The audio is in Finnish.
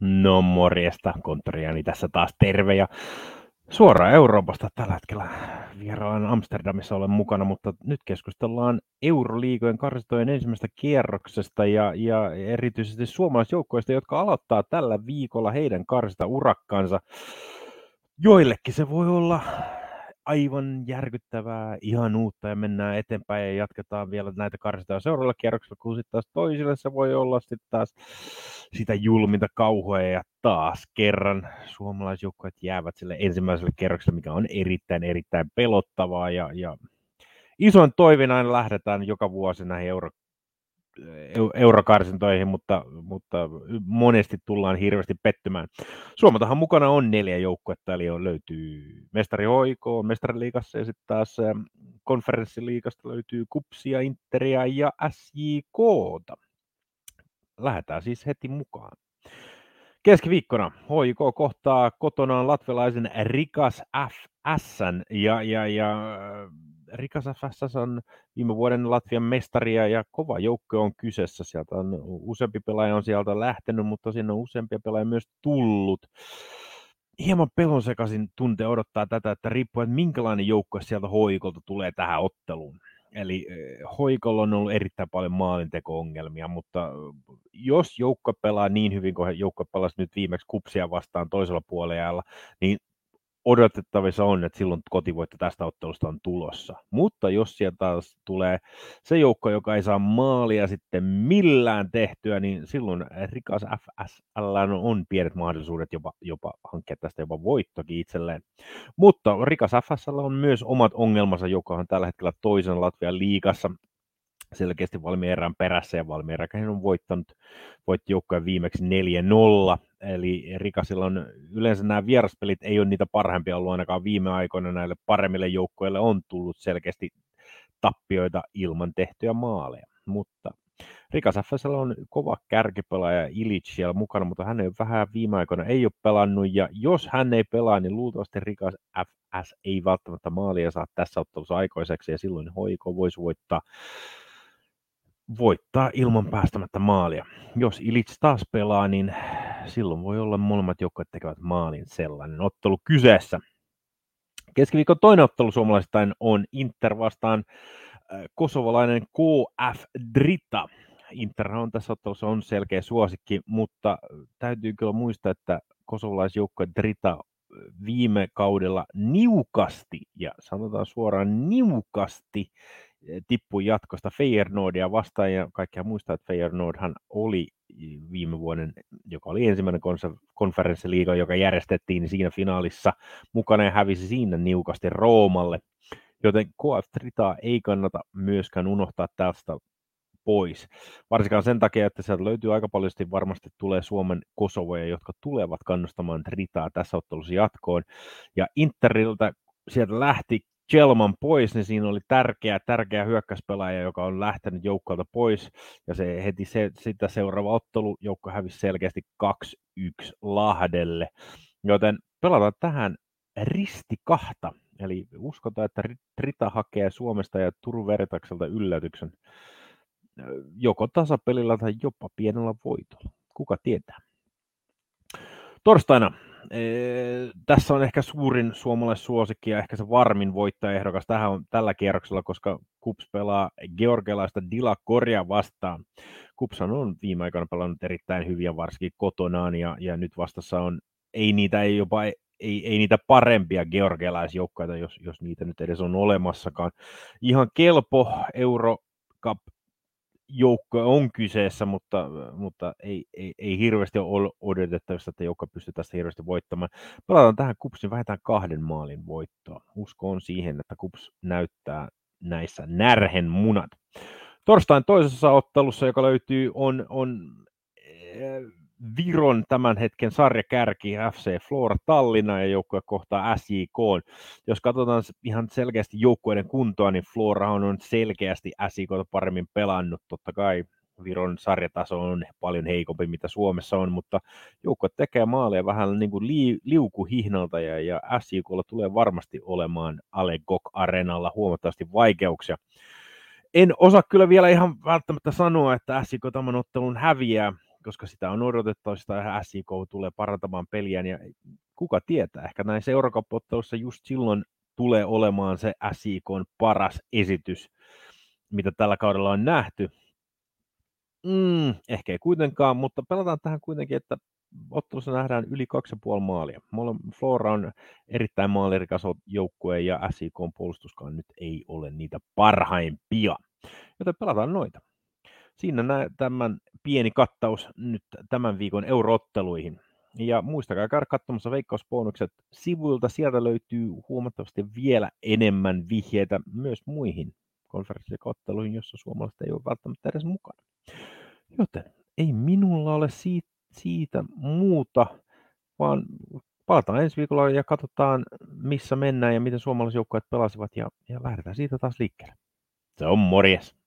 No morjesta, konttoriani tässä taas terve ja suoraan Euroopasta tällä hetkellä vieraan Amsterdamissa olen mukana, mutta nyt keskustellaan Euroliigojen karsintojen ensimmäisestä kierroksesta ja, ja erityisesti suomalaisjoukkoista, jotka aloittaa tällä viikolla heidän karsista urakkansa. Joillekin se voi olla aivan järkyttävää, ihan uutta ja mennään eteenpäin ja jatketaan vielä näitä karsintoja seuraavalla kierroksella, kun sitten taas toisille se voi olla sitten taas sitä julminta kauhua ja taas kerran suomalaisjoukkueet jäävät sille ensimmäiselle kerrokselle, mikä on erittäin erittäin pelottavaa ja, ja isoin toivin aina lähdetään joka vuosi näihin euro, eurokarsintoihin, mutta, mutta monesti tullaan hirveästi pettymään. Suomatahan mukana on neljä joukkuetta, eli on, löytyy Mestari Hoiko Mestariliigassa ja sitten taas konferenssiliigasta löytyy Kupsia, Interia ja SJKta. Lähdetään siis heti mukaan. Keskiviikkona HIK kohtaa kotonaan latvialaisen Rikas FS ja, ja, ja Rikas FS on viime vuoden Latvian mestaria ja kova joukko on kyseessä. Sieltä on useampi pelaaja on sieltä lähtenyt, mutta siinä on useampia pelaajia myös tullut. Hieman pelon sekaisin tunte odottaa tätä, että riippuu, että minkälainen joukko sieltä hoikolta tulee tähän otteluun. Eli eh, Hoikolla on ollut erittäin paljon maalinteko-ongelmia, mutta jos joukko pelaa niin hyvin kuin joukko pelasi nyt viimeksi kupsia vastaan toisella puolella, niin odotettavissa on, että silloin kotivoitto tästä ottelusta on tulossa. Mutta jos sieltä taas tulee se joukko, joka ei saa maalia sitten millään tehtyä, niin silloin rikas FSL on pienet mahdollisuudet jopa, jopa hankkia tästä jopa voittokin itselleen. Mutta rikas FSL on myös omat ongelmansa, joka on tällä hetkellä toisen Latvian liigassa selkeästi Valmieran perässä ja Valmierakin on voittanut, voitti joukkojen viimeksi 4-0, eli Rikasilla on yleensä nämä vieraspelit ei ole niitä parhaimpia ollut ainakaan viime aikoina. Näille paremmille joukkoille on tullut selkeästi tappioita ilman tehtyjä maaleja, mutta Rikas FSL on kova kärkipelaaja Ilic siellä mukana, mutta hän ei vähän viime aikoina ei ole pelannut, ja jos hän ei pelaa, niin luultavasti Rikas FS ei välttämättä maalia saa tässä ottelussa aikoiseksi, ja silloin Hoiko voisi voittaa voittaa ilman päästämättä maalia. Jos Ilits taas pelaa, niin silloin voi olla molemmat joukkueet tekevät maalin sellainen ottelu kyseessä. Keskiviikon toinen ottelu suomalaistain on Inter vastaan äh, kosovalainen KF Drita. Inter on tässä ottelussa on selkeä suosikki, mutta täytyy kyllä muistaa, että kosovalaisjoukkue Drita äh, viime kaudella niukasti, ja sanotaan suoraan niukasti, tippui jatkosta Feyenoordia vastaan ja kaikkia muistaa, että Feyenoordhan oli viime vuoden, joka oli ensimmäinen konferenssiliiga, joka järjestettiin siinä finaalissa mukana ja hävisi siinä niukasti Roomalle. Joten KF Tritaa ei kannata myöskään unohtaa tästä pois. Varsinkaan sen takia, että sieltä löytyy aika paljon varmasti tulee Suomen Kosovoja, jotka tulevat kannustamaan Tritaa tässä ottelussa jatkoon. Ja Interiltä sieltä lähti Chelman pois, niin siinä oli tärkeä, tärkeä hyökkäyspelaaja, joka on lähtenyt joukkoilta pois, ja se heti se, sitä seuraava ottelu joukko hävisi selkeästi 2-1 Lahdelle. Joten pelataan tähän risti kahta, eli uskotaan, että Rita hakee Suomesta ja Turun yllätyksen joko tasapelillä tai jopa pienellä voitolla. Kuka tietää? Torstaina tässä on ehkä suurin suomalaissuosikki ja ehkä se varmin voittajaehdokas tähän on tällä kierroksella, koska Kups pelaa georgialaista Dila Korja vastaan. Kupsan on viime aikoina pelannut erittäin hyviä, varsinkin kotonaan, ja, ja nyt vastassa on, ei niitä ei jopa ei, ei niitä parempia georgialaisjoukkoita, jos, jos niitä nyt edes on olemassakaan. Ihan kelpo Euro Cup joukko on kyseessä, mutta, mutta ei, ei, ei hirveästi ole odotettavissa, että joukko pystyy tästä hirveästi voittamaan. Pelataan tähän Kupsin vähintään kahden maalin voittoa. Usko on siihen, että Kups näyttää näissä närhen munat. Torstain toisessa ottelussa, joka löytyy, on, on Viron tämän hetken sarjakärki FC Flora Tallinna ja joukkue kohtaa SJK. Jos katsotaan ihan selkeästi joukkueiden kuntoa, niin Flora on selkeästi SJK paremmin pelannut. Totta kai Viron sarjataso on paljon heikompi, mitä Suomessa on, mutta joukkue tekee maaleja vähän niin kuin li, liukuhihnalta ja, ja SJKlla tulee varmasti olemaan Ale Gok Arenalla huomattavasti vaikeuksia. En osaa kyllä vielä ihan välttämättä sanoa, että SJK tämän ottelun häviää, koska sitä on odotettu, että SIK tulee parantamaan peliään, ja kuka tietää, ehkä näin seurakappottelussa just silloin tulee olemaan se SIK paras esitys, mitä tällä kaudella on nähty. Mm, ehkä ei kuitenkaan, mutta pelataan tähän kuitenkin, että ottelussa nähdään yli 2,5 maalia. Flora on erittäin maalirikas joukkue ja SIK puolustuskaan nyt ei ole niitä parhaimpia. Joten pelataan noita. Siinä nä- tämän pieni kattaus nyt tämän viikon eurootteluihin. Ja muistakaa käydä katsomassa veikkausbonukset sivuilta. Sieltä löytyy huomattavasti vielä enemmän vihjeitä myös muihin konferenssikotteluihin, jossa suomalaiset ei ole välttämättä edes mukana. Joten ei minulla ole siitä, siitä muuta, vaan palataan ensi viikolla ja katsotaan, missä mennään ja miten suomalaisjoukkueet pelasivat ja, ja lähdetään siitä taas liikkeelle. Se on morjes!